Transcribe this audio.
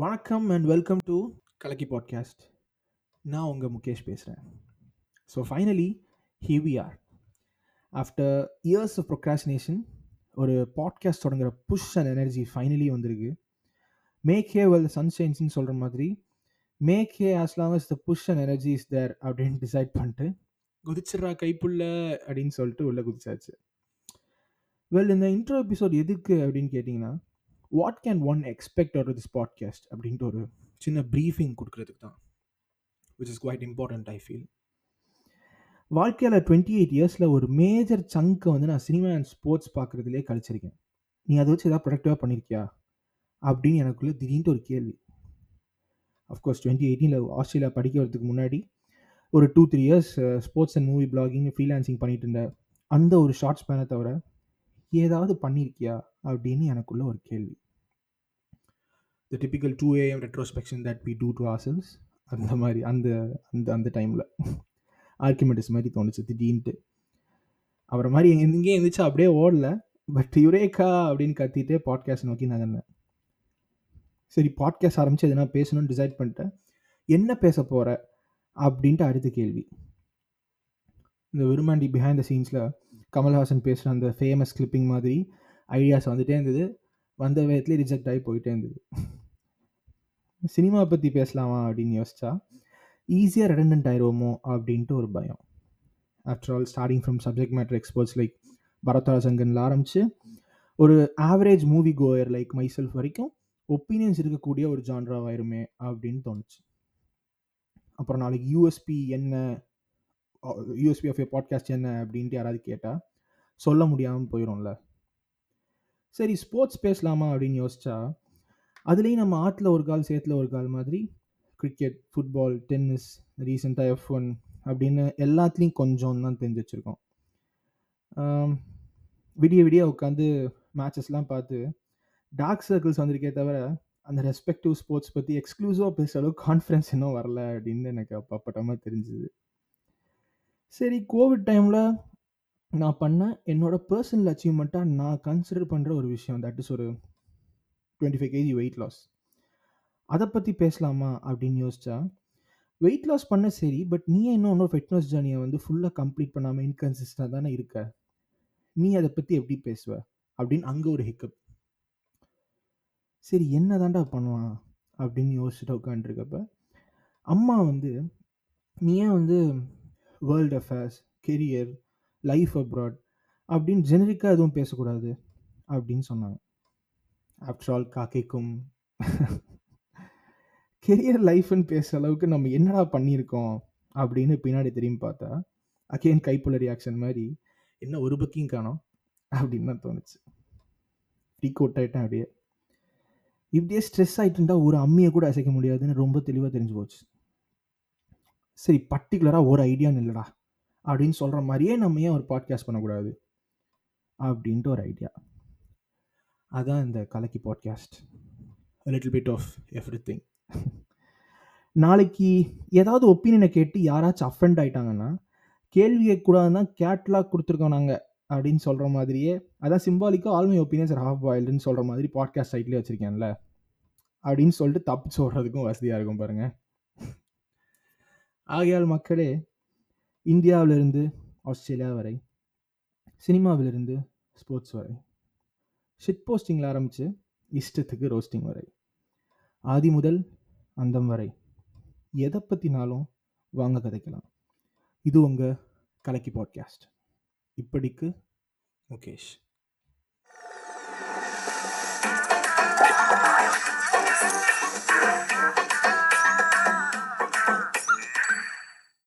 வணக்கம் and welcome to Kalakki podcast நான் உங்கள் முகேஷ் பேசுகிறேன் so finally hi we are after years of procrastination ஒரு பாட்காஸ்ட் தொடங்குற புஷ் அண்ட் எனர்ஜி ஃபைனலி வந்திருக்கு. மேக் ஹே வெல் சன்ஷைன்ஸ்னு சொல்கிற மாதிரி make hay as long as the push and energy is there அப்படின்னு டிசைட் பண்ணிட்டு குதிச்சிட்றா கைப்புள்ள அப்படின்னு சொல்லிட்டு உள்ளே குதிச்சாச்சு. வெல் இந்த இன்ட்ரோ எபிசோட் எதுக்கு அப்படின்னு கேட்டிங்கன்னா what can one expect out this podcast அப்படின்ட்டு ஒரு சின்ன ப்ரீஃபிங் கொடுக்குறதுக்கு தான். Which is quite important I feel வாழ்க்கையில் டுவெண்ட்டி எயிட் இயர்ஸில் ஒரு மேஜர் சங்கை வந்து நான் சினிமா அண்ட் ஸ்போர்ட்ஸ் பார்க்குறதுலே கழிச்சிருக்கேன். நீ அதை வச்சு எதாவது ப்ரொடக்டிவாக பண்ணியிருக்கியா அப்படின்னு எனக்குள்ளே திடீர்னு ஒரு கேள்வி. அஃப்கோர்ஸ் டுவெண்ட்டி எயிட்டீனில் ஆஸ்திரேலியா படிக்க வரதுக்கு முன்னாடி ஒரு two three years sports and movie blogging freelancing பண்ணிட்டு இருந்தேன் அந்த ஒரு ஷார்ட் ஸ்பேனை தவிர ஏதாவது பண்ணியிருக்கியா அப்படின்னு எனக்குள்ள ஒரு கேள்வி. The typical two AM retrospection that we do to ourselves அந்த மாதிரி அந்த அந்த அந்த டைமில் ஆர்கிமெட்டிஸ் மாதிரி தோணுச்சு திடீன்ட்டு அவரை மாதிரி எங்கேயும் இருந்துச்சு அப்படியே ஓடல. பட் யுரேக்கா அப்படின்னு கத்திட்டு பாட்காஸ்ட் நோக்கி நகர்ந்தேன். சரி பாட்காஸ்ட் ஆரம்பித்து எதனா பேசணும்னு டிசைட் பண்ணிட்டேன். என்ன பேச போகிற அப்படின்ட்டு அடுத்த கேள்வி. இந்த விருமாண்டி பிஹைண்ட் த சீன்ஸில் கமல்ஹாசன் பேசுகிற அந்த ஃபேமஸ் கிளிப்பிங் மாதிரி ஐடியாஸ் வந்துகிட்டே இருந்தது. வந்த விதத்துலேயே ரிஜெக்ட் ஆகி போயிட்டே இருந்தது. சினிமா பற்றி பேசலாமா அப்படின்னு யோசிச்சா ஈஸியாக ரெடண்டன்ட் ஆயிடுவோமோ அப்படின்ட்டு ஒரு பயம். After all starting from subject matter experts like Bharadwaj சங்கன்ல ஆரம்பித்து ஒரு average movie goer like myself வரைக்கும் ஒப்பீனியன்ஸ் இருக்கக்கூடிய ஒரு ஜான்ராவாயிருமே அப்படின்னு தோணுச்சு. அப்புறம் நாளைக்கு யூஎஸ்பி என்ன யூஎஸ்பி ஆஃப் ஏ பாட்காஸ்ட் என்ன அப்படின்ட்டு யாராவது கேட்டால் சொல்ல முடியாமல் போயிடும்ல சரி ஸ்போர்ட்ஸ் பேசலாமா அப்படின்னு யோசிச்சா அதுலேயும் நம்ம ஆற்றுல ஒரு கால் சேத்துல ஒரு கால் மாதிரி கிரிக்கெட் ஃபுட்பால் டென்னிஸ் ரீசெண்டாக எஃப் ஒன் அப்படின்னு எல்லாத்துலேயும் கொஞ்சம் தான் தெரிஞ்சு வச்சுருக்கோம். விடிய விடிய உட்காந்து மேட்சஸ்லாம் பார்த்து டார்க் சர்க்கிள்ஸ் வந்திருக்கே தவிர அந்த ரெஸ்பெக்டிவ் ஸ்போர்ட்ஸ் பற்றி எக்ஸ்க்ளூசிவாக பேசுகிற அளவுக்கு கான்ஃபரன்ஸ் இன்னும் வரல அப்படின்னு எனக்கு அப்பப்பட்டமாக தெரிஞ்சுது. சரி கோவிட் டைமில் நான் பண்ண என்னோட பர்சனல் அச்சீவ்மெண்ட்டாக நான் கன்சிடர் பண்ணுற ஒரு விஷயம். தட் இஸ் ஒரு twenty five KG weight loss அதை பற்றி பேசலாமா அப்படின்னு யோசிச்சா வெயிட் லாஸ் பண்ண சரி பட் நீ இன்னும் உன்னோட ஃபிட்னஸ் ஜேர்னியை வந்து ஃபுல்லாக கம்ப்ளீட் பண்ணாமல் இன்கன்சிஸ்டாக தானே இருக்க? நீ அதை பற்றி எப்படி பேசுவ? அப்படின்னு அங்கே ஒரு ஹிக்கப் சரி என்ன தாண்டா பண்ணலாம் அப்படின்னு யோசிச்சுட்டு உட்காந்துருக்கப்ப அம்மா வந்து நீ ஏன் வந்து world affairs career life abroad அப்படின்னு ஜெனரிக்காக எதுவும் பேசக்கூடாது அப்படின்னு சொன்னாங்க. ஆஃப்டர் ஆல் காக்கைக்கும் கெரியர் லைஃப்னு பேசுகிற அளவுக்கு நம்ம என்னடா பண்ணியிருக்கோம் அப்படின்னு பின்னாடி தெரியும் பார்த்தா அகேன் கைப்புள்ள ரியாக்ஷன் மாதிரி என்ன ஒரு பக்கியும் காணும்? அப்படின்னு தான் தோணுச்சு. டீக் அவுட் ஆகிட்டேன் அப்படியே. இப்படியே ஸ்ட்ரெஸ் ஆகிட்டு இருந்தால் ஒரு அம்மியை கூட அசைக்க முடியாதுன்னு ரொம்ப தெளிவாக தெரிஞ்சு போச்சு. சரி பர்டிகுலராக ஒரு ஐடியான்னு இல்லைடா அப்படின்னு சொல்கிற மாதிரியே நம்ம ஏன் ஒரு பாட்காஸ்ட் பண்ணக்கூடாது? அப்படின்ட்டு ஒரு ஐடியா அதான் இந்த Kalakki podcast little bit of everything நாளைக்கு ஏதாவது ஒப்பீனியனை கேட்டு யாராச்சும் அஃபெண்ட் ஆயிட்டாங்கன்னா கேள்வி தான் கேட்லாக் கொடுத்துருக்கோம் நாங்கள் அப்படின்னு சொல்கிற மாதிரியே அதான் சிம்பாலிக்காக all my opinions are half பாயில்டுன்னு சொல்கிற மாதிரி பாட்காஸ்ட் சைட்லேயே வச்சுருக்கேன்ல அப்படின்னு சொல்லிட்டு தப்பு சொல்கிறதுக்கும் வசதியாக இருக்கும் பாருங்கள் ஆகையால் மக்களே இந்தியாவிலிருந்து ஆஸ்திரேலியா வரை சினிமாவிலிருந்து ஸ்போர்ட்ஸ் வரை. ஷிட் போஸ்டிங்கில் ஆரம்பித்து இஷ்டத்துக்கு ரோஸ்டிங் வரை. ஆதி முதல் அந்தம் வரை. எதை பற்றினாலும் வாங்க கதைக்கலாம். இது உங்கள் கலக்கி பாட்காஸ்ட் இப்படிக்கு முகேஷ்.